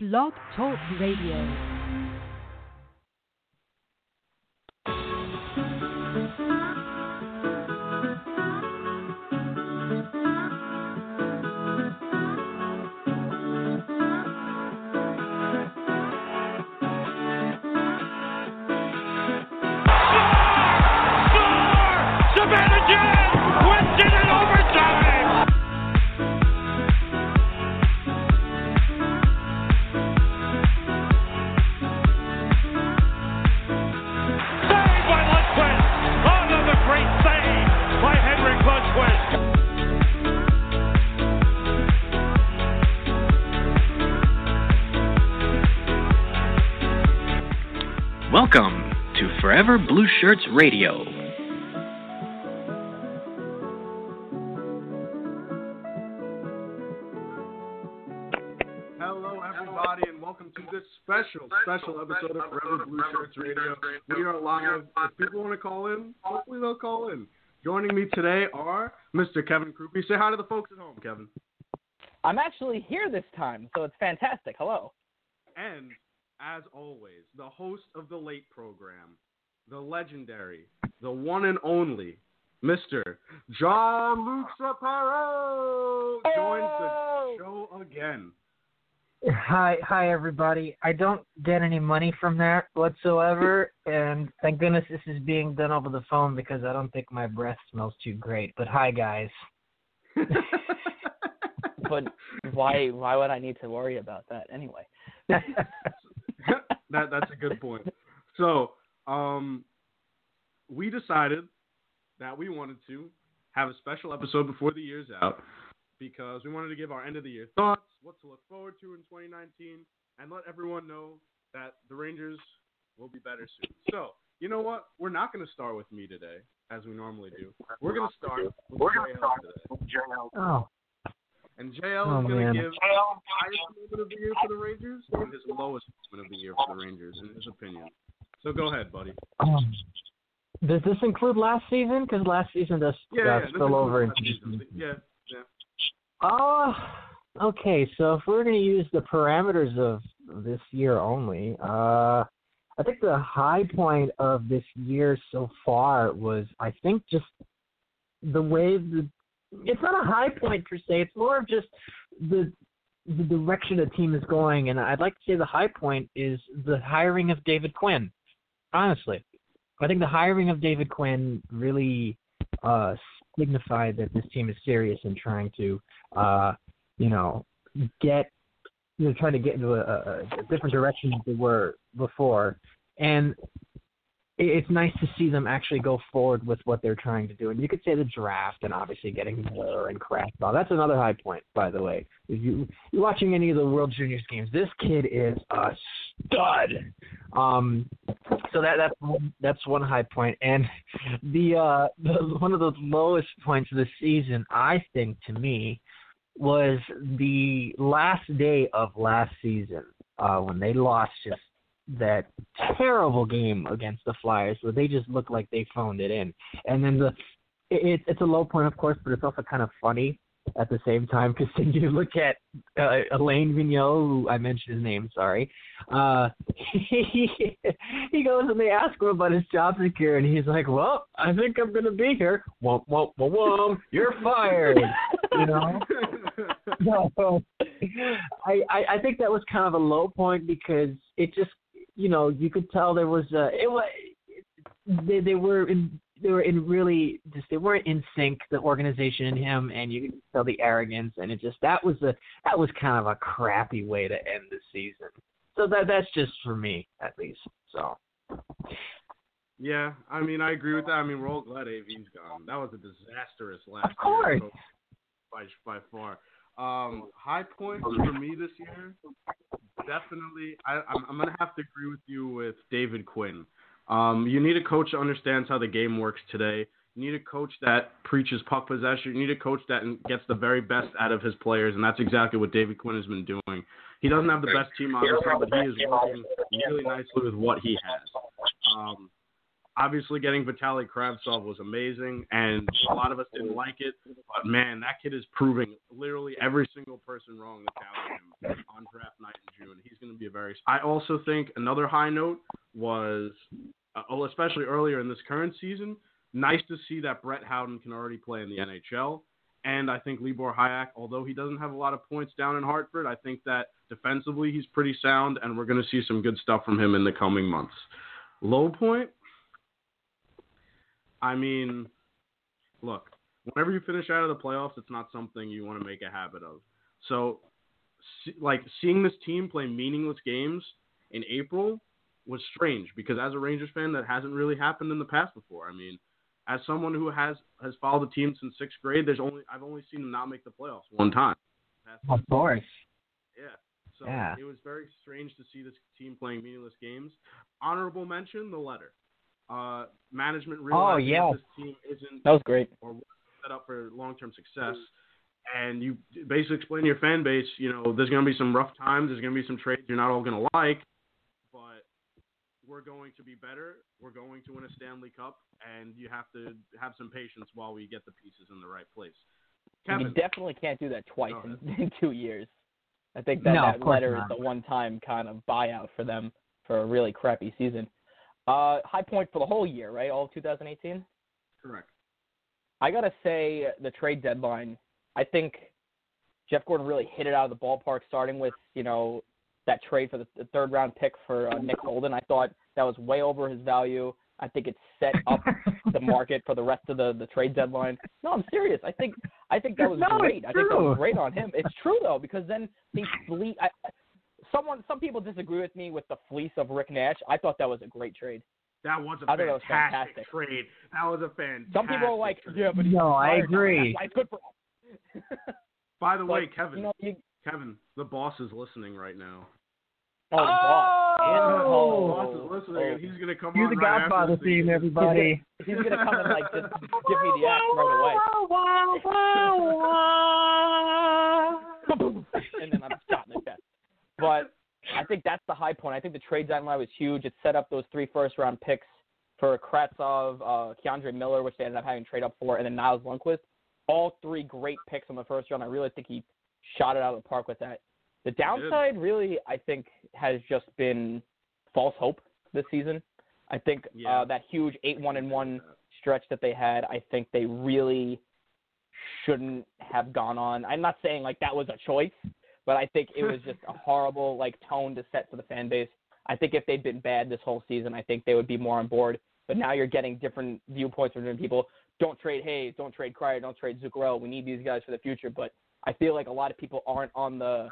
Blog Talk Radio. Forever Blue Shirts Radio. Hello, everybody, and welcome to this special, special episode of Forever Blue Shirts Radio. We are live. If people want to call in, hopefully they'll call in. Joining me today are Mr. Kevin Krupe. Say hi to the folks at home, Kevin. I'm actually here this time, so it's fantastic. Hello. And, as always, the host of the late program, the legendary, the one and only, Mr. John Luke Saparo joins the show again. Hi, hi everybody. I don't get any money from that whatsoever, and thank goodness this is being done over the phone because I don't think my breath smells too great. But hi, guys. But why why would I need to worry about that anyway? that that's a good point. So, um, we decided that we wanted to have a special episode before the year's out because we wanted to give our end of the year thoughts, what to look forward to in 2019, and let everyone know that the Rangers will be better soon. So, you know what? We're not going to start with me today, as we normally do. We're going to start with JL today. Oh, And JL Oh, is going to give his highest moment of the year for the Rangers and his lowest moment of the year for the Rangers, in his opinion. So go ahead, buddy. um, does this include last season? Because last season does Yeah, uh, yeah, spill over into. Yeah, yeah. Oh, okay. So if we're going to use the parameters of this year only, uh, I think the high point of this year so far was, I think, just the way the. It's not a high point per se. It's more of just the the direction the team is going, and I'd like to say the high point is the hiring of David Quinn. Honestly, I think the hiring of David Quinn really uh, signified that this team is serious in trying to, uh, you know, get, you know, trying to get into a, a, different direction than they were before, and it's nice to see them actually go forward with what they're trying to do. And you could say the draft and obviously getting Miller and Kravtsov. That's another high point, by the way. If you you're watching any of the World Juniors games, this kid is a stud. Um, so that that's one, that's one high point, and the uh the, one of the lowest points of the season, I think, to me, was the last day of last season uh when they lost just that terrible game against the Flyers where they just looked like they phoned it in, and then the it, it's a low point, of course, but it's also kind of funny at the same time because then you look at uh, Alain Vigneault, who I mentioned his name, sorry. Uh, he, he goes and they ask him about his job security, and he's like, "Well, I think I'm gonna be here. Womp womp womp womp. You're fired." you know. So I, I I think that was kind of a low point because it just you know you could tell there was a it was they they were in they were in really just they weren't in sync the organization and him and you could tell the arrogance and it just that was a that was kind of a crappy way to end the season so that that's just for me at least so Yeah, I mean, I agree with that. I mean, we're all glad AV's gone. That was a disastrous last Of course. year by, by far. Um, high points for me this year, definitely. I, I'm, I'm gonna have to agree with you with David Quinn. Um, you need a coach that understands how the game works today. You need a coach that preaches puck possession. You need a coach that gets the very best out of his players, and that's exactly what David Quinn has been doing. He doesn't have the best team on the team, but he is working really nicely with what he has. Um, Obviously, getting Vitaly Kravtsov was amazing, and a lot of us didn't like it. But man, that kid is proving literally every single person wrong him on draft night in June. He's going to be a very. I also think another high note was, uh, oh, especially earlier in this current season, nice to see that Brett Howden can already play in the NHL. And I think Libor Hajek, although he doesn't have a lot of points down in Hartford, I think that defensively he's pretty sound, and we're going to see some good stuff from him in the coming months. Low point, I mean, look, whenever you finish out of the playoffs, it's not something you want to make a habit of. So, like seeing this team play meaningless games in April was strange because as a Rangers fan, that hasn't really happened in the past before. I mean, as someone who has has followed the team since sixth grade, there's only I've only seen them not make the playoffs one time. Of course. Yeah. So Yeah. it was very strange to see this team playing meaningless games. Honorable mention: the letter. Uh, management realized Oh, yeah. this team isn't That was great. or set up for long-term success. And you basically explain to your fan base, you know, there's going to be some rough times, there's going to be some trades you're not all going to like, but we're going to be better. We're going to win a Stanley Cup, and you have to have some patience while we get the pieces in the right place. Kevin, you definitely can't do that twice Go in, in two years. I think that No, that letter not. is the one-time kind of buyout for them for a really crappy season. Uh, high point for the whole year, right? All of 2018. correct. I gotta say the trade deadline. I think Jeff Gorton really hit it out of the ballpark, starting with you know that trade for the, the third round pick for uh, Nick Holden. I thought that was way over his value. I think it set up the market for the rest of the the trade deadline. No, I'm serious. I think I think that was No, great. I think that was great on him. It's true though because then they fleet. I, someone, some people disagree with me with the fleece of Rick Nash. I thought that was a great trade. That was a I thought it was fantastic, fantastic. trade. That was a fantastic. Trade. Some people are like, trade. yeah, but he's No, I agree. It's good for us. By the But, way, Kevin, You know, you, Kevin, the boss is listening right now. oh, the boss. Oh! The Oh. boss is listening, and he's gonna come You're the right after Godfather this theme, thing. everybody. He's gonna come and like just give me the axe right away. and then I'm shot in the chest. But I think that's the high point. I think the trade deadline was huge. It set up those three first round picks for Kravtsov, uh, K'Andre Miller, which they ended up having to trade up for, and then Nils Lundkvist. All three great picks on the first round. I really think he shot it out of the park with that. The downside, really, I think, has just been false hope this season. I think Yeah. uh, that huge eight one and one stretch that they had, I think they really shouldn't have gone on. I'm not saying like that was a choice, but I think it was just a horrible like tone to set for the fan base. I think if they'd been bad this whole season, I think they would be more on board. But now you're getting different viewpoints from different people. Don't trade Hayes, don't trade Kreider, don't trade Zuccarello. We need these guys for the future. But I feel like a lot of people aren't on the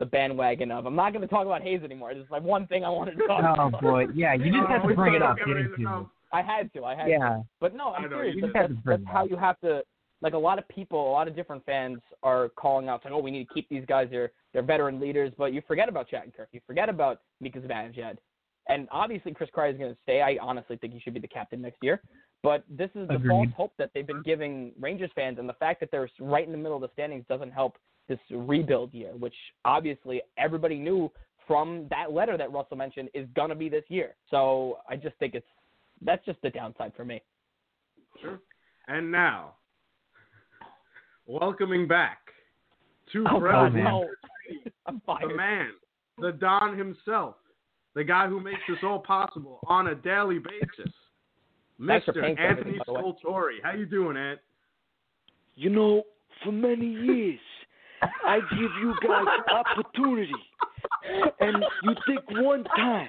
the bandwagon of. I'm not going to talk about Hayes anymore. This is like one thing I wanted to talk Oh about. boy, yeah, you just Oh, have to bring it up, didn't you? I had to. I had to. Yeah, But no, I I'm know, serious. you That's, just had that's, to bring that's it how up. you have to. Like a lot of people, a lot of different fans are calling out saying, "Oh, we need to keep these guys. They're they're veteran leaders." But you forget about Shattenkirk. You forget about Mika Zibanejad. And obviously, Chris Kreider is going to stay. I honestly think he should be the captain next year. But this is the Agreed. false hope that they've been giving Rangers fans, and the fact that they're right in the middle of the standings doesn't help this rebuild year, which obviously everybody knew from that letter that Russell mentioned is going to be this year. So I just think it's that's just the downside for me. Sure. And now, welcoming back to Oh, Forever God, man. no. I'm the man, the Don himself, the guy who makes this all possible on a daily basis, Mr. paying for everything, Anthony by the way. Scoltori. How you doing, Ant? You know, for many years, I give you guys opportunity, and you think one time,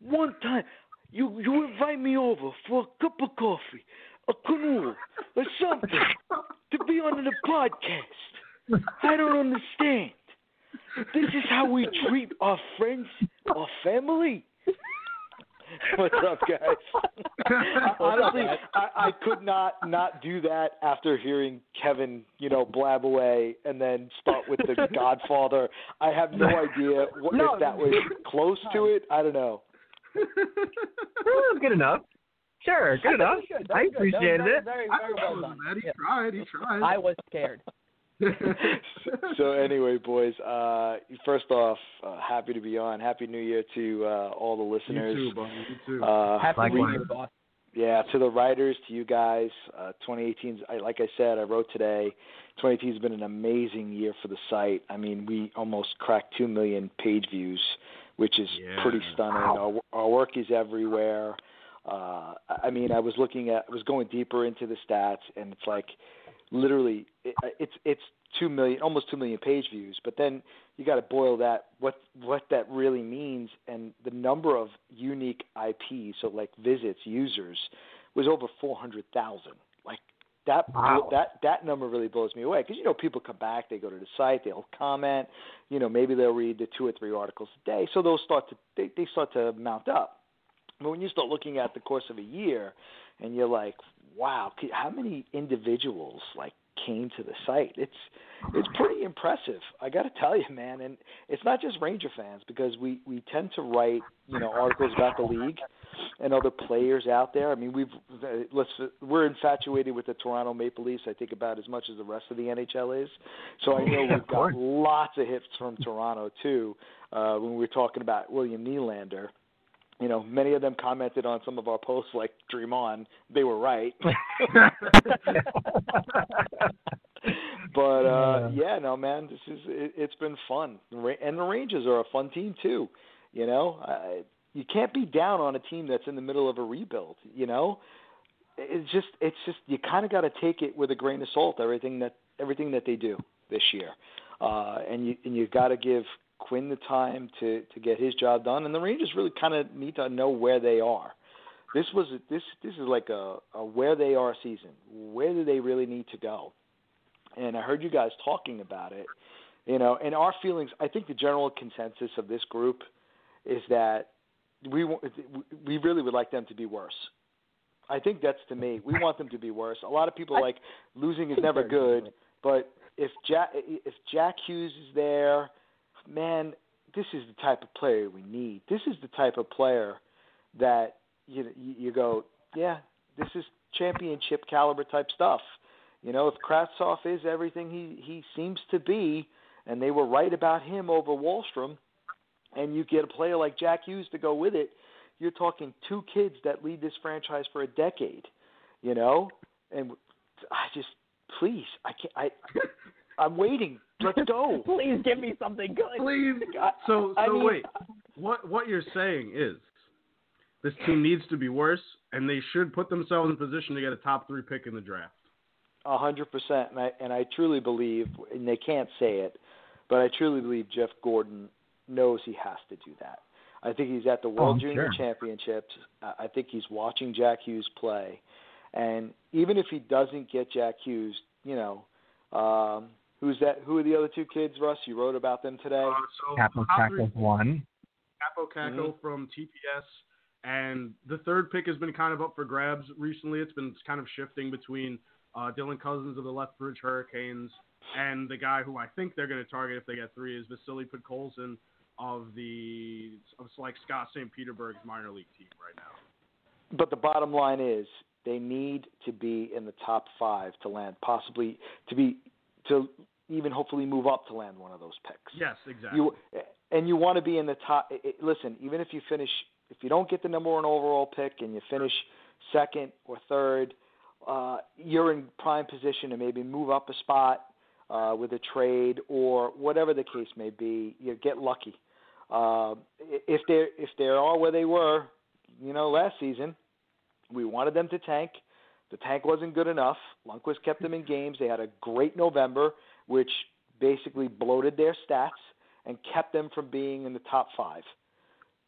one time, you you invite me over for a cup of coffee, a canoe, or something to be on the podcast. I don't understand. This is how we treat our friends, our family. What's up, guys? Honestly, I, I could not not do that after hearing Kevin, you know, blab away and then start with the Godfather. I have no idea what, No, if that was close to it. I don't know. Oh, good enough. Sure, good enough. That was good. That I was good. That appreciated very, it. Very, I well was done. bad. He Yeah. tried. He tried. I was scared. so anyway, boys, uh, first off, uh, happy to be on. Happy New Year to uh, all the listeners. you listeners. too, buddy. You too. Uh, Happy New Year, boss. Yeah, to the writers, to you guys, uh, 2018. I, like I said, I wrote today. 2018 has been an amazing year for the site. I mean, we almost cracked two million page views, which is Yeah. pretty stunning. Our, our work is everywhere. Uh, I mean, I was looking at, I was going deeper into the stats, and it's like, literally, it, it's it's two million, almost two million page views. But then you got to boil that what what that really means, and the number of unique IPs, so like visits, users, was over four hundred thousand. Like that Wow. that that number really blows me away because you know people come back, they go to the site, they'll comment, you know maybe they'll read the two or three articles a day, so those start to they, they start to mount up. But when you start looking at the course of a year, and you're like, wow, how many individuals like came to the site? It's it's pretty impressive. I got to tell you, man. And it's not just Ranger fans because we we tend to write you know articles about the league and other players out there. I mean, we've let's we're infatuated with the Toronto Maple Leafs. I think about as much as the rest of the NHL is. So I know we've got lots of hits from Toronto too. Uh, when we were talking about William Nylander, you know, many of them commented on some of our posts like "Dream On." They were right. but uh yeah, no, man, this is it, it's been fun, and the Rangers are a fun team too. You know, I, you can't be down on a team that's in the middle of a rebuild. You know, it's just it's just you kind of got to take it with a grain of salt. Everything that everything that they do this year, uh, and you and you got to give Quinn the time to to get his job done. And the Rangers really kind of need to know where they are. This was this this is like a, a where they are season. Where do they really need to go? And I heard you guys talking about it. You know, and our feelings. I think the general consensus of this group is that we we really would like them to be worse. I think that's to me. We want them to be worse. A lot of people are like losing is never good, but if Jack if Jack Hughes is there, man, this is the type of player we need. This is the type of player that you you go, yeah, this is championship caliber type stuff. You know, if Kravtsov is everything he he seems to be, and they were right about him over Wahlstrom, and you get a player like Jack Hughes to go with it, you're talking two kids that lead this franchise for a decade. You know, and I just please, I can't. I I'm waiting. Let's go. Please give me something good. Please. I- So, I so mean- wait. What what you're saying is this team needs to be worse, and they should put themselves in position to get a top three pick in the draft. A hundred percent, and I and I truly believe, and they can't say it, but I truly believe Jeff Gorton knows he has to do that. I think he's at the World I'm Junior sure. Championships. I I think he's watching Jack Hughes play, and even if he doesn't get Jack Hughes, you know, um, who's that? Who are the other two kids, Russ? You wrote about them today. Uh, so Kaapo top three- Kakko's one. Kaapo Kakko Mhm. from TPS, and the third pick has been kind of up for grabs recently. It's been kind of shifting between uh, Dylan Cozens of the Lethbridge Hurricanes and the guy who I think they're going to target if they get three is Vasily Podkolzin of the of like Scott St. Peterburg's minor league team right now. But the bottom line is they need to be in the top five to land, possibly to be to even hopefully move up to land one of those picks. Yes, exactly. You and you want to be in the top. i i listen, even if you finish, if you don't get the number one overall pick and you finish second or third, uh, you're in prime position to maybe move up a spot uh, with a trade or whatever the case may be. You get lucky. Uh, if they if they are where they were, you know, last season, we wanted them to tank. The tank wasn't good enough. Lundqvist kept them in games. They had a great November, which basically bloated their stats and kept them from being in the top five.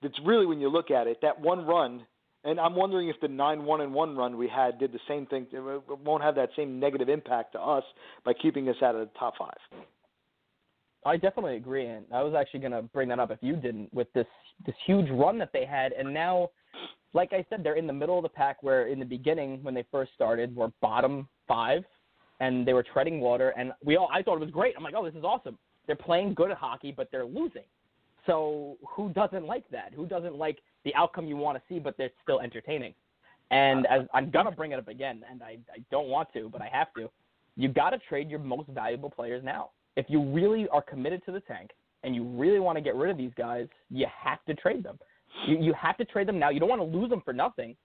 It's really when you look at it, that one run, and I'm wondering if the nine one and one run we had did the same thing. It won't have that same negative impact to us by keeping us out of the top five. I definitely agree, and I was actually going to bring that up if you didn't with this this huge run that they had, and now, like I said, they're in the middle of the pack. Where in the beginning, when they first started, were bottom five, and they were treading water, and we all I thought it was great. I'm like, oh, this is awesome. They're playing good at hockey, but they're losing. So who doesn't like that? Who doesn't like the outcome you want to see, but they're still entertaining? And as I'm gonna bring it up again, and I, I don't want to, but I have to. You got to trade your most valuable players now. If you really are committed to the tank and you really want to get rid of these guys, you have to trade them. You you have to trade them now. You don't want to lose them for nothing,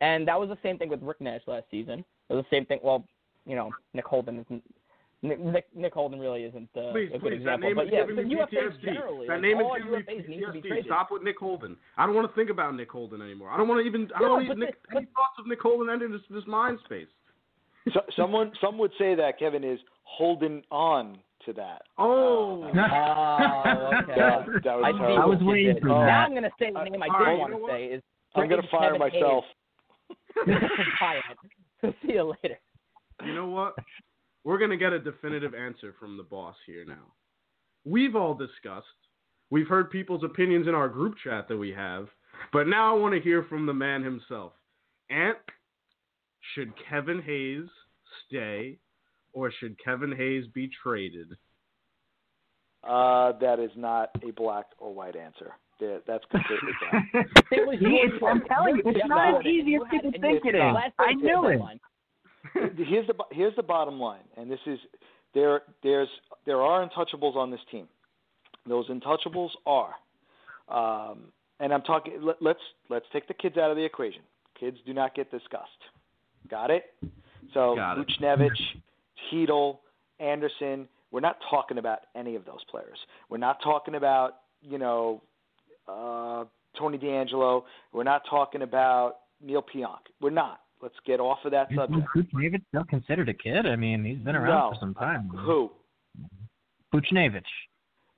And that was the same thing with Rick Nash last season. It was the same thing. Well, you know, Nick Holden isn't. Nick, Nick, Nick Holden really isn't uh, Please, a good please, example. name but is yeah, giving the UFAs PTSD. generally, that like, name is all giving me UFAs need to be PTSD. traded. Stop with Nick Holden. I don't want to think about Nick Holden anymore. I don't want to even. I don't No, want but Nick, the- any thoughts of Nick Holden entering this, this mind space. So, someone, some would say that Kevin is holding on to that. Oh. Oh, okay. God, that was I, terrible. I was see what you waiting did. for now that. I'm going to say the name I All didn't right, want to say is I'm gonna fire Kevin myself. Hayes. Fire it. See you later. You know what? We're going to get a definitive answer from the boss here now. We've all discussed, we've heard people's opinions in our group chat that we have, but now I want to hear from the man himself. Ant, should Kevin Hayes stay or should Kevin Hayes be traded? Uh, that is not a black or white answer. That- That's completely wrong. It was He- I'm telling you, it's not as easy as people think it is. I day knew it. here's the here's the bottom line, and this is there there's there are untouchables on this team. Those untouchables are, um, and I'm talking. Let, let's let's take the kids out of the equation. Kids do not get discussed. Got it? So Got it. Buchnevich, Chytil, Anderson. We're not talking about any of those players. We're not talking about you know uh, Tony DeAngelo. We're not talking about Neal Pionk. We're not. Let's get off of that subject. Buchnevich still considered a kid? I mean, he's been around No. for some time. Who? Buchnevich.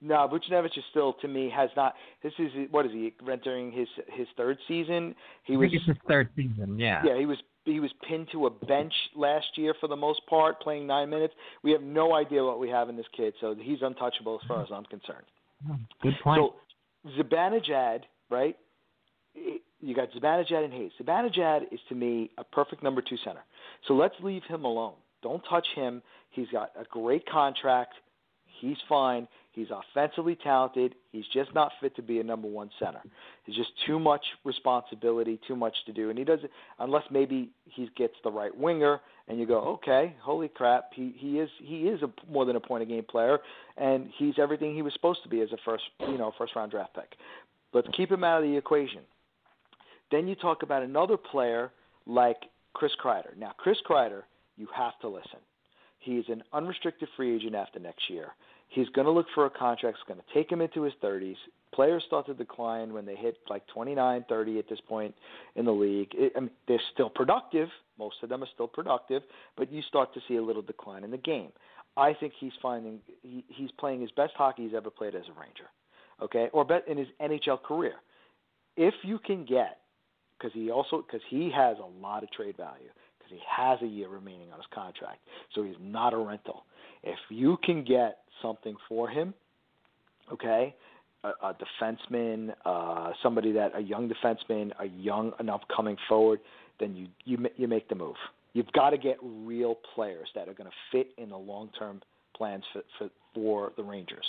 No, Buchnevich is still to me has not. This is what is he entering his his third season? He I was think it's his third season. Yeah. yeah he was he was pinned to a bench last year for the most part, playing nine minutes. We have no idea what we have in this kid, so he's untouchable as far as I'm concerned. Oh, Good point. So Zibanejad, right? You got Zibanejad and Hayes. Zibanejad is to me a perfect number two center. So let's leave him alone. Don't touch him. He's got a great contract. He's fine. He's offensively talented. He's just not fit to be a number one center. It's just too much responsibility, too much to do, and he doesn't unless maybe he gets the right winger, and you go, okay, holy crap, he he is he is a more than a point a game player, and he's everything he was supposed to be as a first you know first round draft pick. Let's keep him out of the equation. Then you talk about another player like Chris Kreider. Now, Chris Kreider, you have to listen. He is an unrestricted free agent after next year. He's going to look for a contract that's going to take him into his 30s. Players start to decline when they hit like 29, 30 at this point in the league. It, I mean, they're still productive. Most of them are still productive, but you start to see a little decline in the game. I think he's finding he, he's playing his best hockey he's ever played as a Ranger, okay, or bet in his NHL career. If you can get, because he also because he has a lot of trade value because he has a year remaining on his contract, so he's not a rental. If you can get something for him, okay, a, a defenseman, uh, somebody that a young defenseman, a young and upcoming forward, then you you you make the move. You've got to get real players that are going to fit in the long term plans for for, for the Rangers,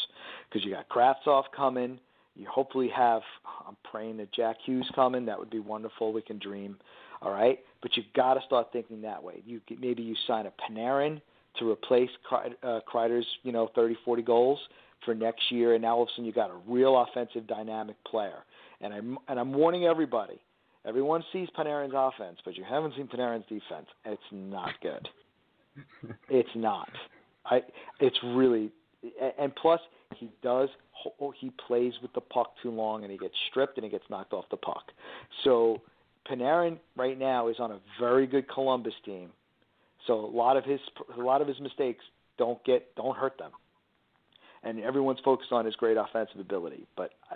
because you got Kravtsov coming. You hopefully have. I'm praying that Jack Hughes coming. That would be wonderful. We can dream. All right, but you've got to start thinking that way. You maybe you sign a Panarin to replace uh, Kreider's, you know, 30, 40 goals for next year, and now all of a sudden you got a real offensive, dynamic player. And I'm and I'm warning everybody. Everyone sees Panarin's offense, but you haven't seen Panarin's defense. It's not good. it's not. I. It's really, and plus he does. He plays with the puck too long, and he gets stripped, and he gets knocked off the puck. So Panarin right now is on a very good Columbus team. So a lot of his a lot of his mistakes don't get don't hurt them, and everyone's focused on his great offensive ability. But I-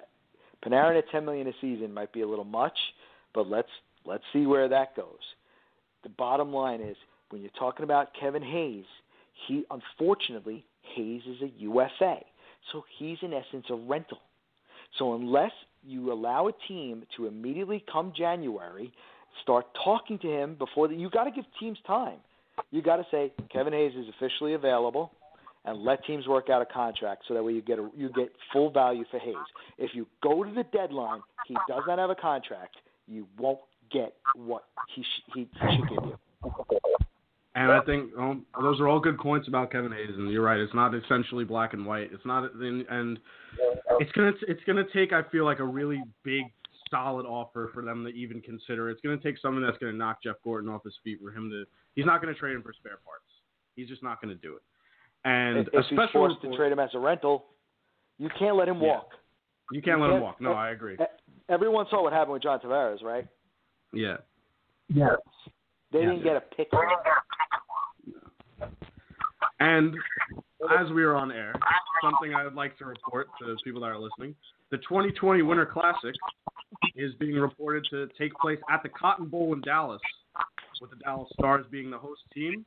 Panarin at 10 million a season might be a little much, but let's let's see where that goes. The bottom line is when you're talking about Kevin Hayes, he unfortunately Hayes is a UFA, so he's in essence a rental. So unless you allow a team to immediately come January, start talking to him before that, you got to give teams time. You got to say Kevin Hayes is officially available, and let teams work out a contract so that way you get a, you get full value for Hayes. If you go to the deadline, he does not have a contract, you won't get what he sh- he should give you. And I think um, those are all good points about Kevin Hayes, and you're right. It's not essentially black and white. It's not, and, and it's gonna it's gonna take I feel like a really big solid offer for them to even consider. It's going to take something that's going to knock Jeff Gorton off his feet for him to. He's not going to trade him for spare parts. He's just not going to do it. And if, a if he's forced report, to trade him as a rental, you can't let him Yeah. walk. you can't you let him can't- walk. No, I agree. Everyone saw what happened with John Tavares, right? Yeah. Yes. They Yeah. didn't get a pick. And as we are on air, something I would like to report to those people that are listening: the 2020 Winter Classic is being reported to take place at the Cotton Bowl in Dallas, with the Dallas Stars being the host team,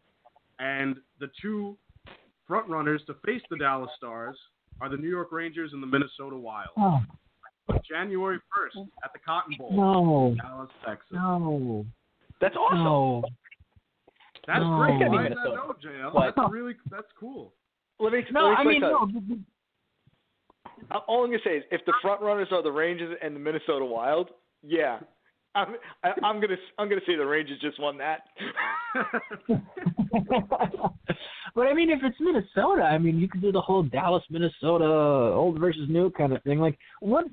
and the two front runners to face the Dallas Stars are the New York Rangers and the Minnesota Wild. Oh January 1st at the Cotton Bowl, no, Dallas, Texas. no, That's awesome. no. That's No. great. It's gotta be Why is that Minnesota. JL? But- That's really that's cool. Let me, No, let I mean no. something. th- th- Uh, All I'm gonna say is, if the front runners are the Rangers and the Minnesota Wild, yeah, I'm I, I'm gonna I'm gonna say the Rangers just won that. but I mean, if it's Minnesota, I mean, you could do the whole Dallas, Minnesota, old versus new kind of thing. Like, what?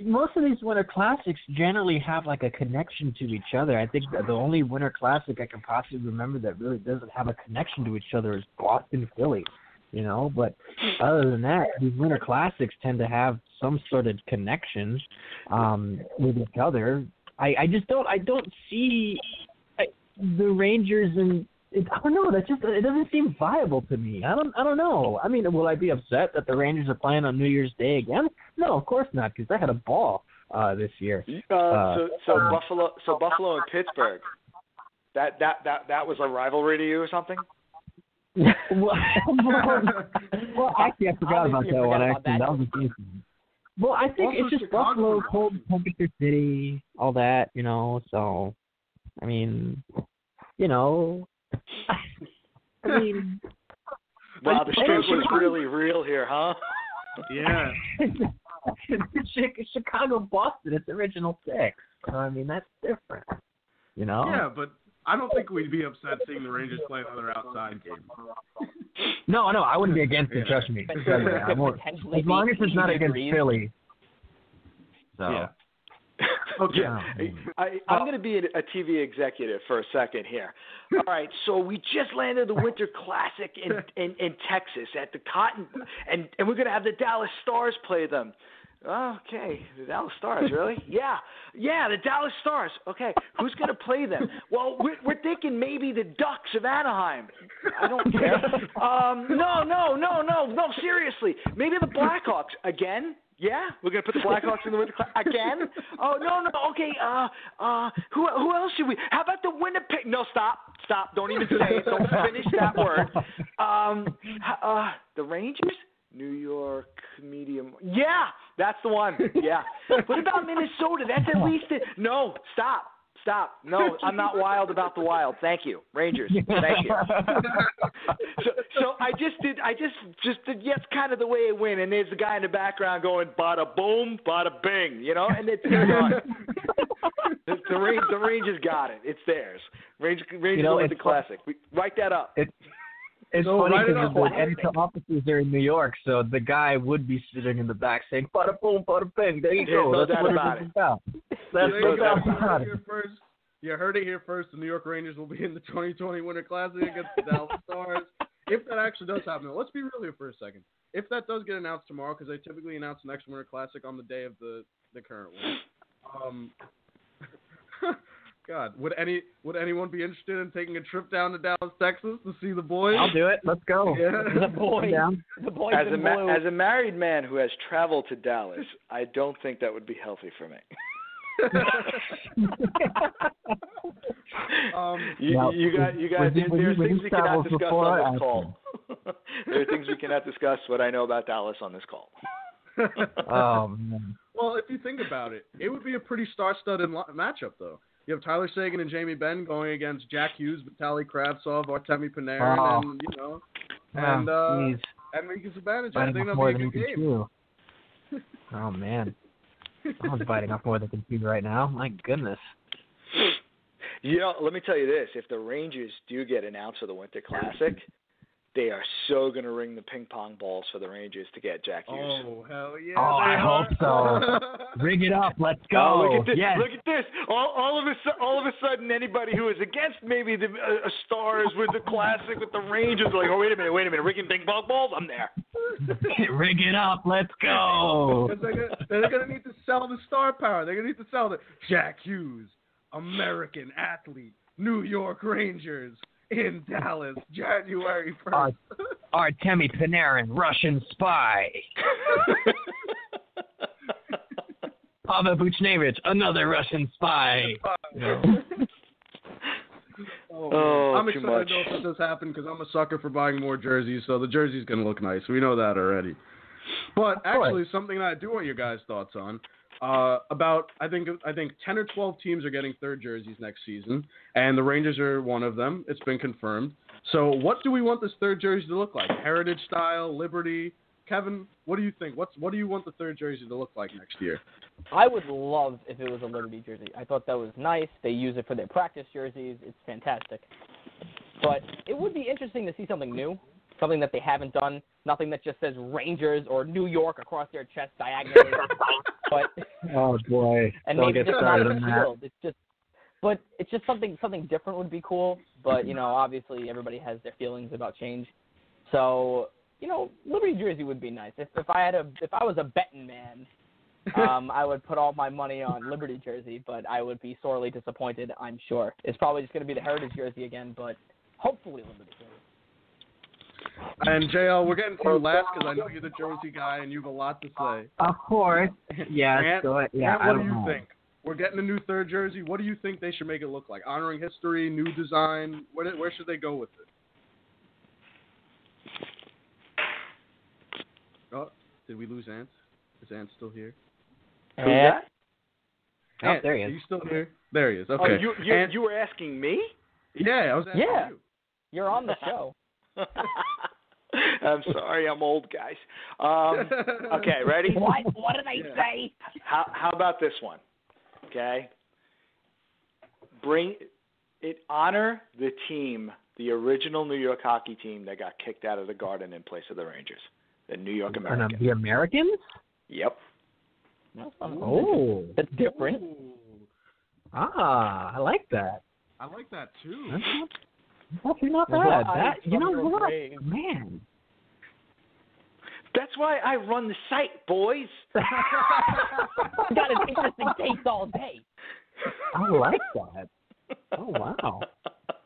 Most of these Winter Classics generally have like a connection to each other. I think the only Winter Classic I can possibly remember that really doesn't have a connection to each other is Boston, Philly. You know, but other than that, these Winter Classics tend to have some sort of connection um, with each other. I, I just don't. I don't see the Rangers and it, I don't know. That just it doesn't seem viable to me. I don't. I don't know. I mean, will I be upset that the Rangers are playing on New Year's Day again? No, of course not, because I had a ball uh, this year. Uh, so so uh, Buffalo so Buffalo and Pittsburgh. That that that that was a rivalry to you or something? well, well, actually, I forgot about that you one. about Actually, that. that was a decent. Well, I think Also it's just Chicago Buffalo, cold temperature city, all that, you know. So, I mean, you know, I mean, Wow, the Hey, streak was really real here, huh? yeah. Chicago, Boston, it's original six. I mean, that's different, you know. Yeah, but I don't think we'd be upset seeing the Rangers play another outside game. No, no, I wouldn't be against Yeah. it. Trust me. But Trust me. could I'm more- potentially As long as it's not against. Philly. So. Yeah. Okay. Yeah. I, I'm going to be a, a TV executive for a second here. All right, so we just landed the Winter Classic in, in, in Texas at the Cotton, and, and we're going to have the Dallas Stars play them. Okay, the Dallas Stars, really? Yeah, yeah, the Dallas Stars. Okay, who's going to play them? Well, we're, we're thinking maybe the Ducks of Anaheim. I don't care. Um, no, no, no, no, no. Seriously, maybe the Blackhawks again. Yeah, we're gonna put the Blackhawks in the Winter Classic again. Oh no, no, okay. Uh, uh, who who else should we? How about the Winnipeg? No, stop, stop. Don't even say it. Don't finish that word. Um, uh, the Rangers, New York medium. Yeah, that's the one. Yeah. What about Minnesota? That's at least it. No, stop. Stop. No, I'm not wild about the wild. Thank you. Rangers. Thank you. So, so I just did. I just just did. Yes, kind of the way it went. And there's the guy in the background going, "Bada boom, bada bing," you know. And it's the, the, Rangers, the Rangers got it. It's theirs. Rangers, Rangers You know, the classic. We, write that up. It, it's So funny because up. the editor offices are in New York, so the guy would be sitting in the back saying "bada boom, bada bing." There you There's go. no That's doubt what about it's it. about. That's There no you what go. doubt You about. heard it here first. You heard it here first. The New York Rangers will be in the 2020 Winter Classic against the Dallas Stars. If that actually does happen, let's be real here for a second. If that does get announced tomorrow, because they typically announce the next Winter Classic on the day of the the current one. Um, God, would any would anyone be interested in taking a trip down to Dallas, Texas, to see the boys? I'll do it. Let's go. Yeah. The boys, the boys As a in ma- blue. as a married man who has traveled to Dallas, I don't think that would be healthy for me. um, You, Now, you got you got when you- there, there's when you things we cannot discuss before, on this call. there are things we cannot discuss what I know about Dallas on this call. Oh man. Well, if you think about it, it would be a pretty star-studded matchup, though. You have Tyler Seguin and Jamie Benn going against Jack Hughes, Vitaly Kravtsov, Artemi Panarin, Oh. and you know, and uh, jeez. Enrique Subbanich. I biting think off that'll more be a than good can game. chew. Oh man, someone's biting off more than can chew right now. My goodness. You know, let me tell you this: if the Rangers do get announced for the Winter Classic, they are so going to ring the ping pong balls for the Rangers to get Jack Hughes. Oh hell yeah! Oh, I they hope so. Ring it up. Let's Oh, go. look at this! Yes. Look at this! All, all of a all of a sudden, anybody who is against maybe the uh, uh, Stars with the Classic with the Rangers, like, oh wait a minute, wait a minute, rigging ping pong balls, I'm there. Rig it up. Let's go. They're gonna, they're gonna need to sell the star power. They're gonna need to sell the Jack Hughes, American athlete, New York Rangers in Dallas, January first. Artemi Panarin, Russian spy. Pavel Buchnevich, another Russian spy. Oh, Oh, I'm excited much. to know if this happen because I'm a sucker for buying more jerseys. So the jersey's gonna look nice. We know that already. But actually, something that I do want your guys' thoughts on. Uh, about I think I think ten or twelve teams are getting third jerseys next season, and the Rangers are one of them. It's been confirmed. So, what do we want this third jersey to look like? Heritage style, Liberty. Kevin, what do you think? What's what do you want the third jersey to look like next year? I would love if it was a Liberty jersey. I thought that was nice. They use it for their practice jerseys. It's fantastic. But it would be interesting to see something new, something that they haven't done. Nothing that just says Rangers or New York across their chest diagonally. but Oh boy. and Don't maybe get just not started in on that. field. It's just, but it's just something something different would be cool. But you know, obviously everybody has their feelings about change. So you know, Liberty jersey would be nice. If if I had a if I was a betting man, um, I would put all my money on Liberty jersey. But I would be sorely disappointed. I'm sure it's probably just going to be the Heritage jersey again. But hopefully Liberty jersey. And JL, we're getting to you last because I know you're the jersey guy and you have a lot to say. Of course. Yes. Grant, go ahead. Yeah. Grant, I what don't do you know. think? We're getting a new third jersey. What do you think they should make it look like? Honoring history, new design. Where, where should they go with it? Oh, did we lose Ant? Is Ant still here? Yeah. that? Oh, Ant, there he Are you still here? There he is. Oh, Okay. you you, Ant- you were asking me? yeah, I was asking Yeah. you. You're on the show. I'm sorry, I'm old, guys. Um, okay, ready? what? What did I Yeah. say? How how about this one? Okay. Bring it honor the team, the original New York hockey team that got kicked out of the Garden in place of the Rangers, the New York And, uh, Americans. the Americans? Yep. Oh. That's different. Ooh, Ah, I like that. I like that too. That's not, that's not bad. That you know what? Man. That's why I run the site, boys. got an interesting taste all day. I like that. Oh wow.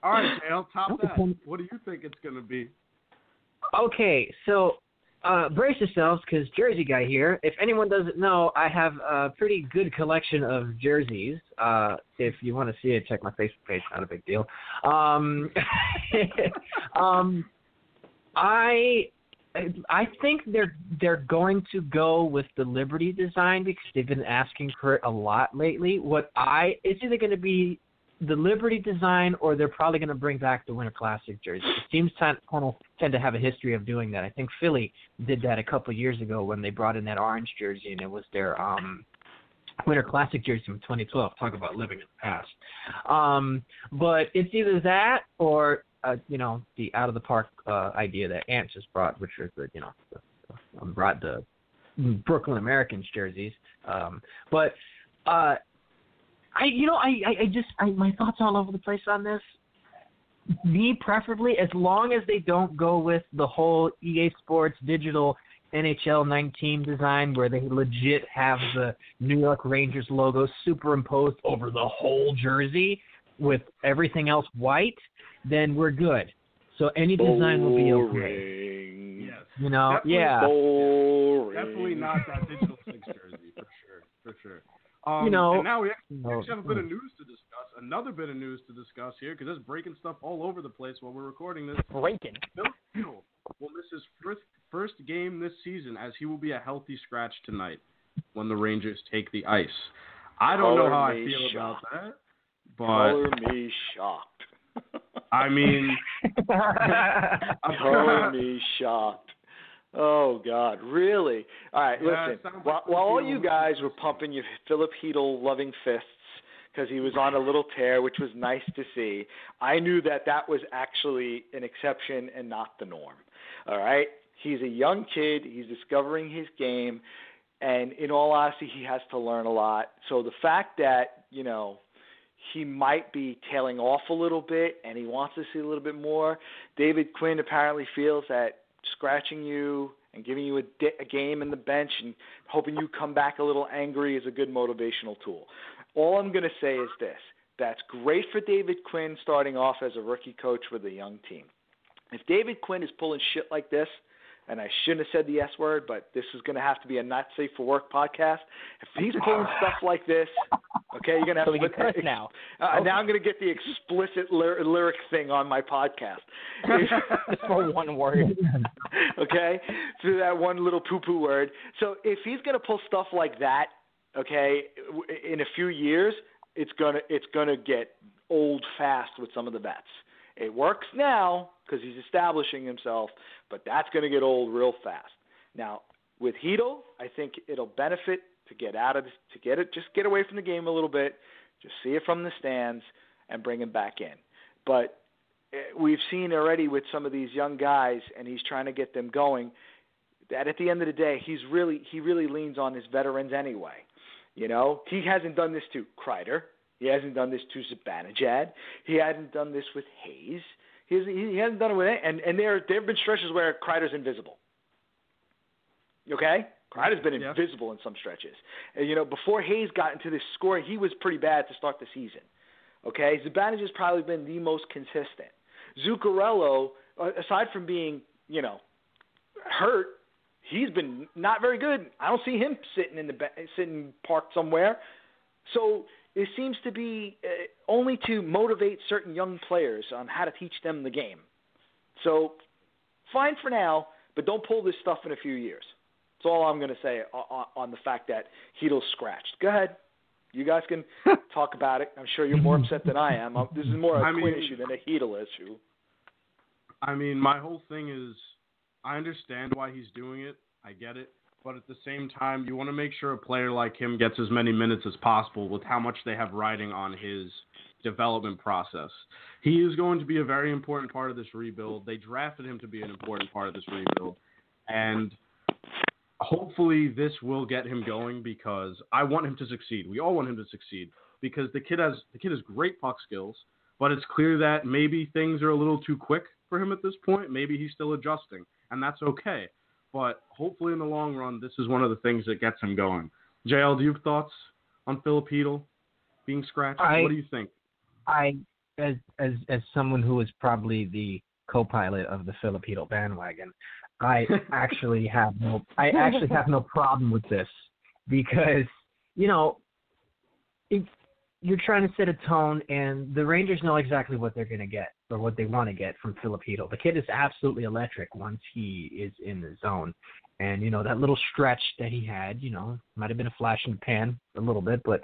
All right, JL, top That's that. fun. What do you think it's going to be? Okay, so uh, brace yourselves because Jersey guy here. If anyone doesn't know, I have a pretty good collection of jerseys. Uh, if you want to see it, check my Facebook page. Not a big deal. Um, um, I I think they're they're going to go with the Liberty design because they've been asking for it a lot lately. What I it's either going to be the Liberty design, or they're probably going to bring back the Winter Classic jersey. Seems to kind of tend to have a history of doing that. I think Philly did that a couple years ago when they brought in that orange jersey, and it was their um, Winter Classic jersey from 2012. Talk about living in the past. Um, but it's either that or uh, you know the out of the park uh, idea that Ants just brought, which was the you know the, the, brought the Brooklyn Americans jerseys. Um, but uh, I, you know, I, I, I just, I, my thoughts all over the place on this. Me, preferably, as long as they don't go with the whole EA Sports digital NHL 19 design, where they legit have the New York Rangers logo superimposed over the whole jersey with everything else white, then we're good. So any design will be okay. Yes. You know, Definitely yeah. Boring. Definitely not that digital six jersey for sure, for sure. Um, You know- and now we actually, You know, actually have a bit of news to discuss. Another bit of news to discuss here because there's breaking stuff all over the place while we're recording this. Breaking. Phil Kessel will miss his first first game this season as he will be a healthy scratch tonight when the Rangers take the ice. I don't know how I feel shocked. about that, but Color me shocked. I mean, Color me shocked. Oh God, really? All right, Yeah, listen. While, while all you guys were pumping your Filip Chytil loving fists, because he was on a little tear, which was nice to see. I knew that that was actually an exception and not the norm. All right, he's a young kid. He's discovering his game, and in all honesty, he has to learn a lot. So the fact that you know he might be tailing off a little bit and he wants to see a little bit more. David Quinn apparently feels that scratching you and giving you a, di- a game in the bench and hoping you come back a little angry is a good motivational tool. All I'm going to say is this that's great for David Quinn starting off as a rookie coach with a young team. If David Quinn is pulling shit like this, and I shouldn't have said the S word, but this is going to have to be a not safe for work podcast. If he's pulling stuff like this, okay, you're going to have So to put curse now. Uh, Now I'm going to get the explicit lyr- lyric thing on my podcast. For one word. okay, through that one little poo-poo word. So if he's going to pull stuff like that, okay, w- in a few years, it's gonna it's gonna get old fast with some of the vets. It works now because he's establishing himself, but that's going to get old real fast. Now with Hedo, I think it'll benefit to get out of to get it, just get away from the game a little bit, just see it from the stands, and bring him back in. But eh, we've seen already with some of these young guys, and he's trying to get them going. That at the end of the day, he's really he really leans on his veterans anyway. You know, he hasn't done this to Kreider. He hasn't done this to Zibanejad. He hasn't done this with Hayes. He hasn't, he hasn't done it with and and there there have been stretches where Kreider's invisible. Okay, Kreider's been Yeah. invisible in some stretches. And, you know, before Hayes got into this scoring, he was pretty bad to start the season. Okay, Zibanejad has probably been the most consistent. Zuccarello, uh, aside from being you know hurt, he's been not very good. I don't see him sitting in the sitting parked somewhere. So it seems to be uh, only to motivate certain young players on how to teach them the game. So fine for now, but don't pull this stuff in a few years. That's all I'm going to say on, on the fact that Chytil's scratched. Go ahead. You guys can talk about it. I'm sure you're more upset than I am. Uh, This is more a I mean- Quinn issue than a Heedle issue. I mean, my whole thing is, I understand why he's doing it. I get it. But at the same time, you want to make sure a player like him gets as many minutes as possible with how much they have riding on his development process. He is going to be a very important part of this rebuild. They drafted him to be an important part of this rebuild. And hopefully this will get him going because I want him to succeed. We all want him to succeed because the kid has the kid has great puck skills, but it's clear that maybe things are a little too quick for him at this point. Maybe he's still adjusting, and that's okay. But hopefully in the long run, this is one of the things that gets him going. JL, do you have thoughts on Chytil being scratched? I- what do you think? I, as as as someone who is probably the co-pilot of the Filipino bandwagon, I actually have no I actually have no problem with this because you know if you're trying to set a tone and the Rangers know exactly what they're going to get or what they want to get from Filipino. The kid is absolutely electric once he is in the zone. And you know that little stretch that he had, you know, might have been a flash in the pan a little bit, but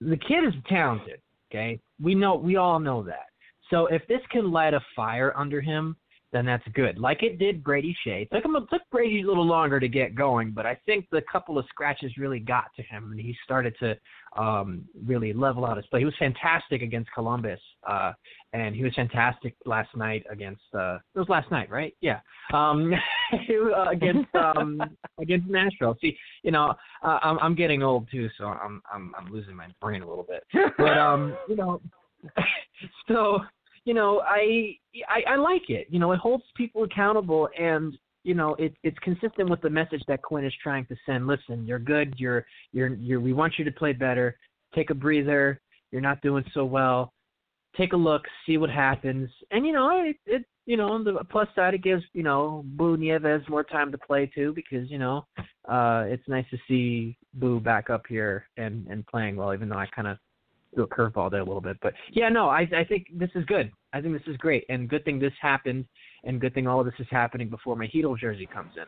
the kid is talented. Okay, we know we all know that. So if this can light a fire under him, then that's good. Like it did Brady Skjei. It took him it took Brady a little longer to get going, but I think the couple of scratches really got to him, and he started to um, really level out his play. He was fantastic against Columbus, uh, and he was fantastic last night against. Uh, it was last night, right? Yeah, um, against um, against Nashville. See, you know, uh, I'm I'm getting old too, so I'm I'm I'm losing my brain a little bit. But um, you know, so you know, I, I I like it. You know, it holds people accountable, and you know, it it's consistent with the message that Quinn is trying to send. Listen, you're good. You're you're you're. We want you to play better. Take a breather. You're not doing so well. Take a look, see what happens, and you know, it, it you know, on the plus side, it gives you know Boo Nieves more time to play too, because you know, uh, it's nice to see Boo back up here and and playing well, even though I kind of threw a curveball there a little bit. But yeah, no, I I think this is good. I think this is great, and good thing this happened, and good thing all of this is happening before my Chytil jersey comes in.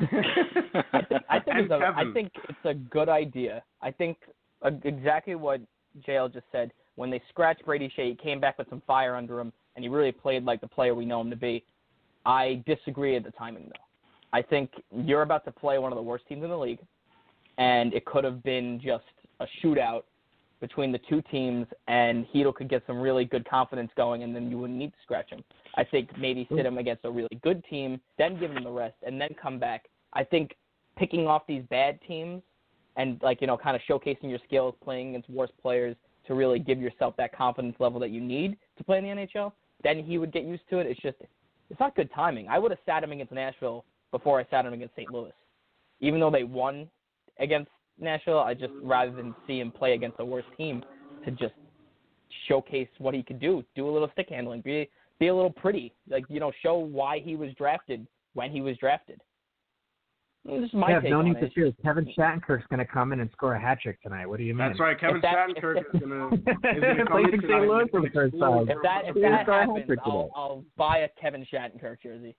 I think, I think, it's a, I think it's a good idea. I think uh, exactly what JL just said. When they scratched Brady Skjei, he came back with some fire under him, and he really played like the player we know him to be. I disagree at the timing, though. I think you're about to play one of the worst teams in the league, and it could have been just a shootout, between the two teams, and Chytil could get some really good confidence going, and then you wouldn't need to scratch him. I think maybe hmm. sit him against a really good team, then give him the rest, and then come back. I think picking off these bad teams and like you know kind of showcasing your skills, playing against worse players to really give yourself that confidence level that you need to play in the NHL. Then he would get used to it. It's just it's not good timing. I would have sat him against Nashville before I sat him against St. Louis, even though they won against Nashville. I just rather than see him play against a worse team to just showcase what he could do, do a little stick handling, be be a little pretty, like you know, show why he was drafted when he was drafted. This is my Kev, take no on need it. to fear. Kevin Shattenkirk's going to come in and score a hat trick tonight. What do you mean? That's right. Kevin that- Shattenkirk is gonna is gonna come Plays in in St. Louis for the first time. If that if that got a hat happens, I'll. I'll buy a Kevin Shattenkirk jersey.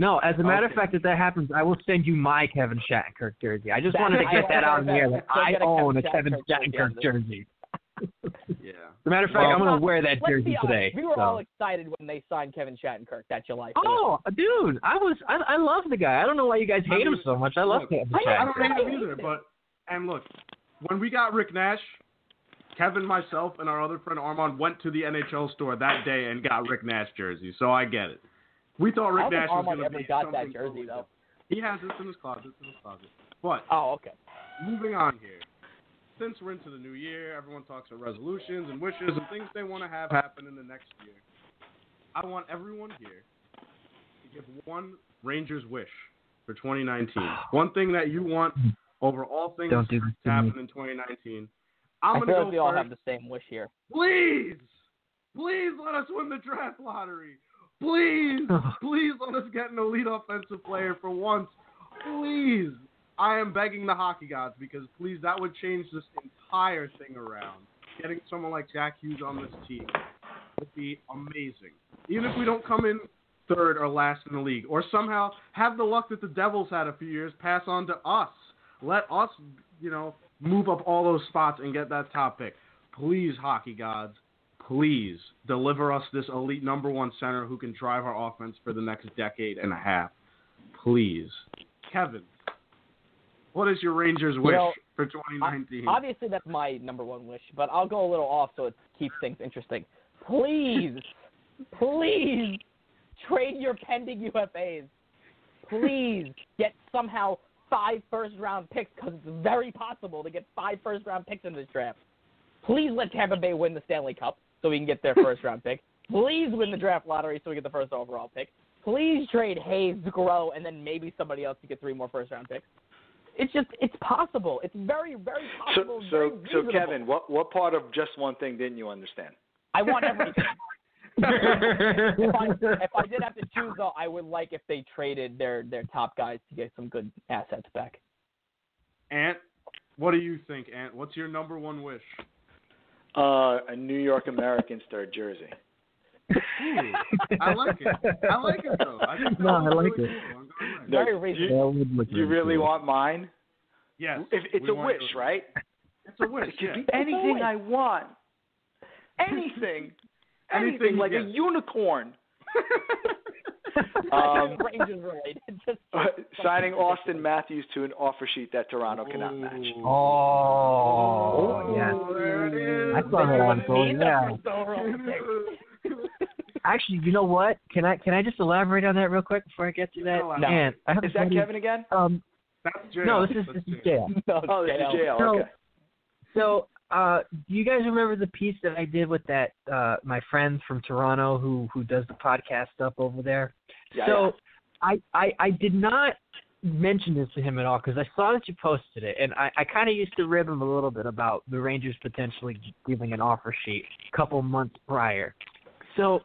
No, as a matter of fact, if that happens, I will send you my Kevin Shattenkirk jersey. I just That- wanted to I get that like out in the air that. that I own a Kevin Kevin Shattenkirk Shattenkirk jersey. jersey. Yeah. As a matter of fact, Well, I'm going to wear that Let's jersey be honest, today. We were so. all excited when they signed Kevin Shattenkirk that July. 4th. Oh, dude, I was I, I love the guy. I don't know why you guys I hate him so much. I love look, Kevin I know, I don't Shattenkirk. hate him either, but and look, when we got Rick Nash, Kevin, myself, and our other friend Armand went to the NHL store that day and got Rick Nash jersey, so I get it. We thought I Rick don't think Nash was going to ever be got something that jersey totally though. He has this in his closet. It's in his closet. But Oh, okay. moving on here. Since we're into the new year, everyone talks about resolutions and wishes and things they want to have happen in the next year. I want everyone here to give one Rangers wish for 2019. One thing that you want over all things Don't do this to to me. happen in 2019. I'm I gonna feel go like we all first. have the same wish here. Please, please let us win the draft lottery. Please, please let us get an elite offensive player for once. Please. I am begging the hockey gods because please that would change this entire thing around. Getting someone like Jack Hughes on this team would be amazing. Even if we don't come in third or last in the league, or somehow have the luck that the Devils had a few years pass on to us. Let us, you know, move up all those spots and get that top pick. Please, hockey gods, please deliver us this elite number one center who can drive our offense for the next decade and a half. Please. Kevin, what is your Rangers wish know, for 2019? Obviously, that's my number one wish, but I'll go a little off so it keeps things interesting. Please, please trade your pending UFAs. Please get somehow five first round picks because it's very possible to get five first round picks in this draft. Please let Tampa Bay win the Stanley Cup so we can get their first round pick. Please win the draft lottery so we get the first overall pick. Please trade Hayes, Grow, and then maybe somebody else to get three more first round picks. It's just it's possible. It's very very possible. so, very so, reasonable. Kevin, what what part of just one thing didn't you understand? I want everything. if, I, if I did have to choose, though, I would like if they traded their their top guys to get some good assets back. Ant, what do you think, Ant? What's your number one wish? Uh, a New York Americans third jersey. Ooh, I like it. I like it though. I No, I like really it. cool. I'm going with No, Very you- reasonable. That would look You really want mine? Yes. If it's a wish, it. right? It's a wish. It could yeah. be anything. I want. Anything. Anything anything you like a unicorn. Not Um, Rangers related. Uh, signing Auston Matthews to an offer sheet that Toronto cannot match. Oh, yes. there. I saw that on Goal, yeah. first overall pick. Actually, you know what? Can I can I just elaborate on that real quick before I get to that? No. And I have Is that Kevin again? Um, That's jail. no, this is this is jail. jail. No, Oh, this JL. is JL. So- Okay. So, uh, do you guys remember the piece that I did with that uh, my friend from Toronto who who does the podcast stuff over there? Yeah, so, I, I I did not mention this to him at all because I saw that you posted it, and I, I kind of used to rib him a little bit about the Rangers potentially giving an offer sheet a couple months prior. So,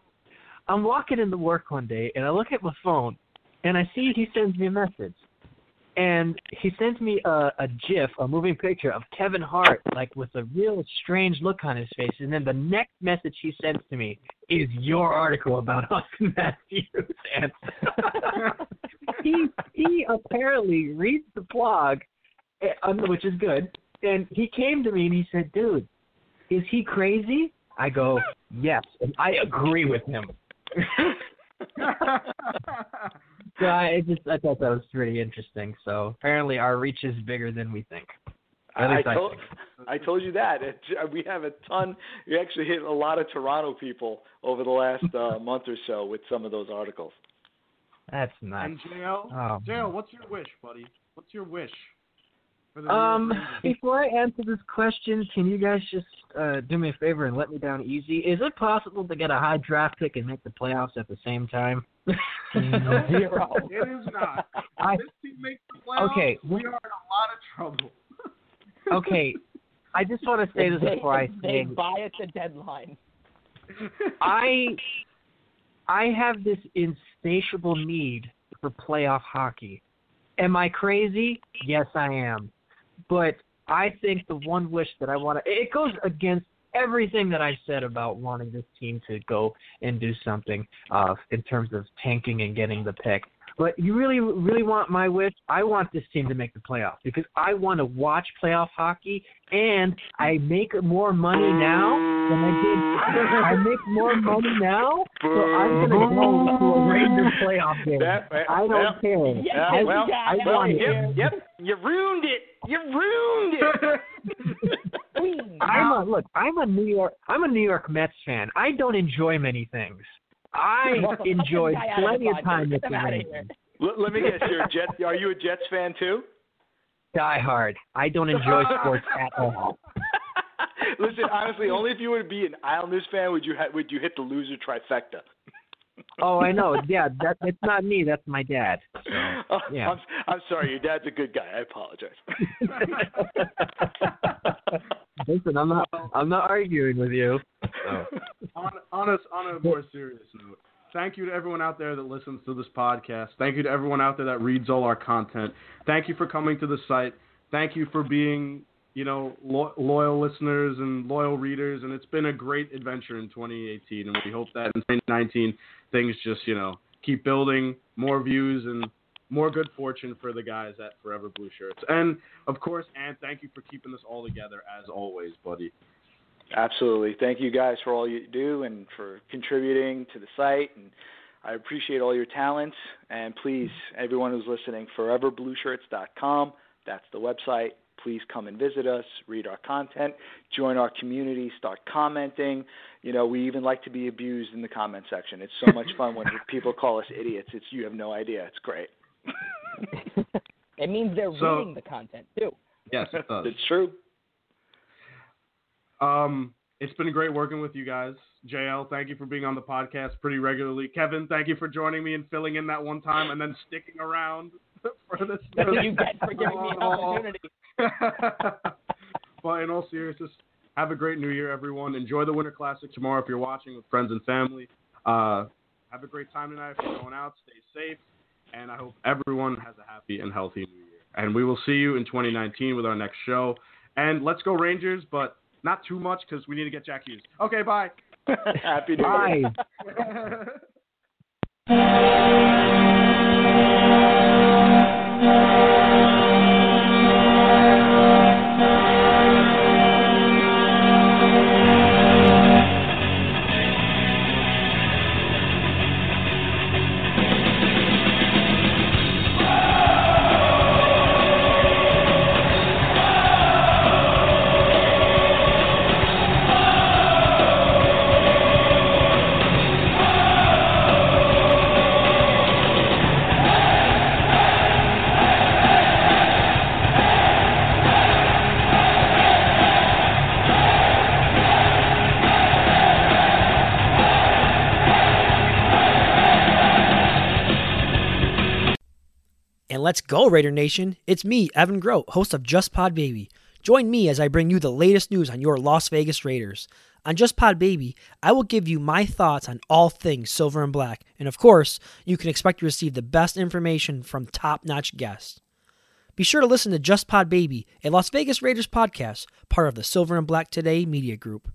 I'm walking into work one day, and I look at my phone, and I see he sends me a message and he sends me a, a GIF, a moving picture of Kevin Hart, like with a real strange look on his face. And then the next message he sends to me is your article about Auston Matthews. And he he apparently reads the blog, eh, um, which is good. And he came to me and he said, "Dude, is he crazy?" I go, "Yes," and I agree with him. So I it just I thought that was pretty interesting. So apparently our reach is bigger than we think. I I told, think. I told you that. It, we have a ton. We actually hit a lot of Toronto people over the last uh, month or so with some of those articles. That's nice. And JL, Oh, JL, what's your wish, buddy? What's your wish? For the Um, New York Rangers? before I answer this question, can you guys just uh, do me a favor and let me down easy? Is it possible to get a high draft pick and make the playoffs at the same time? Zero. It is not. I- this team makes the playoffs, Okay, we are in a lot of trouble. okay, I just want to say this they, before I they say buy at the deadline. I I have this insatiable need for playoff hockey. Am I crazy? Yes, I am. But I think the one wish that I want to it goes against everything that I said about wanting this team to go and do something uh in terms of tanking and getting the pick. But you really really want my wish? I want this team to make the playoffs because I want to watch playoff hockey and I make more money now than I did I make more money now, so I'm gonna go to a Rangers playoff game. That- uh, I don't well, care. Yeah, I, well, I well, want Yep, it. yep. You ruined it. You ruined it. I'm a look. I'm a New York. I'm a New York Mets fan. I don't enjoy many things. I Well, get enjoyed this guy out of plenty of time with Get the him Rangers. let, let me guess. You're a Jet. Are you a Jets fan too? Die hard. I don't enjoy sports at all. Listen, honestly, only if you would be an Islanders fan would you ha- would you hit the loser trifecta. Oh, I know. Yeah, that it's not me. That's my dad. So, Oh, yeah. I'm, I'm sorry. Your dad's a good guy. I apologize. Listen, I'm not. I'm not arguing with you. So. on, on, a, on a more serious note, thank you to everyone out there that listens to this podcast. Thank you to everyone out there that reads all our content. Thank you for coming to the site. Thank you for being, you know, lo- loyal listeners and loyal readers. And it's been a great adventure in 2018. And we hope that in 2019 things just, you know, keep building, more views and more good fortune for the guys at Forever Blue Shirts. And of course, and thank you for keeping this all together as always, buddy. Absolutely. Thank you guys for all you do and for contributing to the site. And I appreciate all your talents. And please, everyone who's listening, foreverblueshirts.com. That's the website. Please come and visit us, read our content, join our community, start commenting. You know, we even like to be abused in the comment section. It's so much fun when people call us idiots. It's you have no idea. It's great. it means they're So- reading the content too. Yes, it does. It's true. Um, it's been great working with you guys. JL, thank you for being on the podcast pretty regularly. Kevin, thank you for joining me and filling in that one time and then sticking around for this. That's you get for giving me an opportunity. but in all seriousness, have a great New Year, everyone. Enjoy the Winter Classic tomorrow if you're watching with friends and family. Uh, have a great time tonight if you're going out. Stay safe, and I hope everyone has a happy and healthy New Year. And we will see you in 2019 with our next show. And let's go Rangers, but not too much because we need to get Jack Hughes. Okay, bye. Happy New Year. Bye. And let's go, Raider Nation. It's me, Evan Grote, host of Just Pod Baby. Join me as I bring you the latest news on your Las Vegas Raiders. On Just Pod Baby, I will give you my thoughts on all things silver and black. And of course, you can expect to receive the best information from top notch guests. Be sure to listen to Just Pod Baby, a Las Vegas Raiders podcast, part of the Silver and Black Today media group.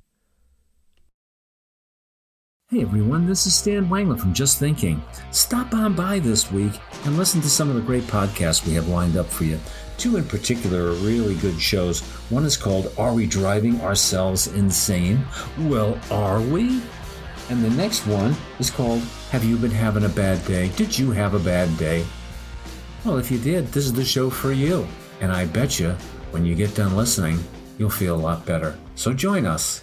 Hey everyone, this is Stan Wangler from Just Thinking. Stop on by this week and listen to some of the great podcasts we have lined up for you. Two in particular are really good shows. One is called Are We Driving Ourselves Insane? Well, are we? And the next one is called Have You Been Having a Bad Day? Did you have a bad day? Well, if you did, this is the show for you. And I bet you When you get done listening, you'll feel a lot better. So join us.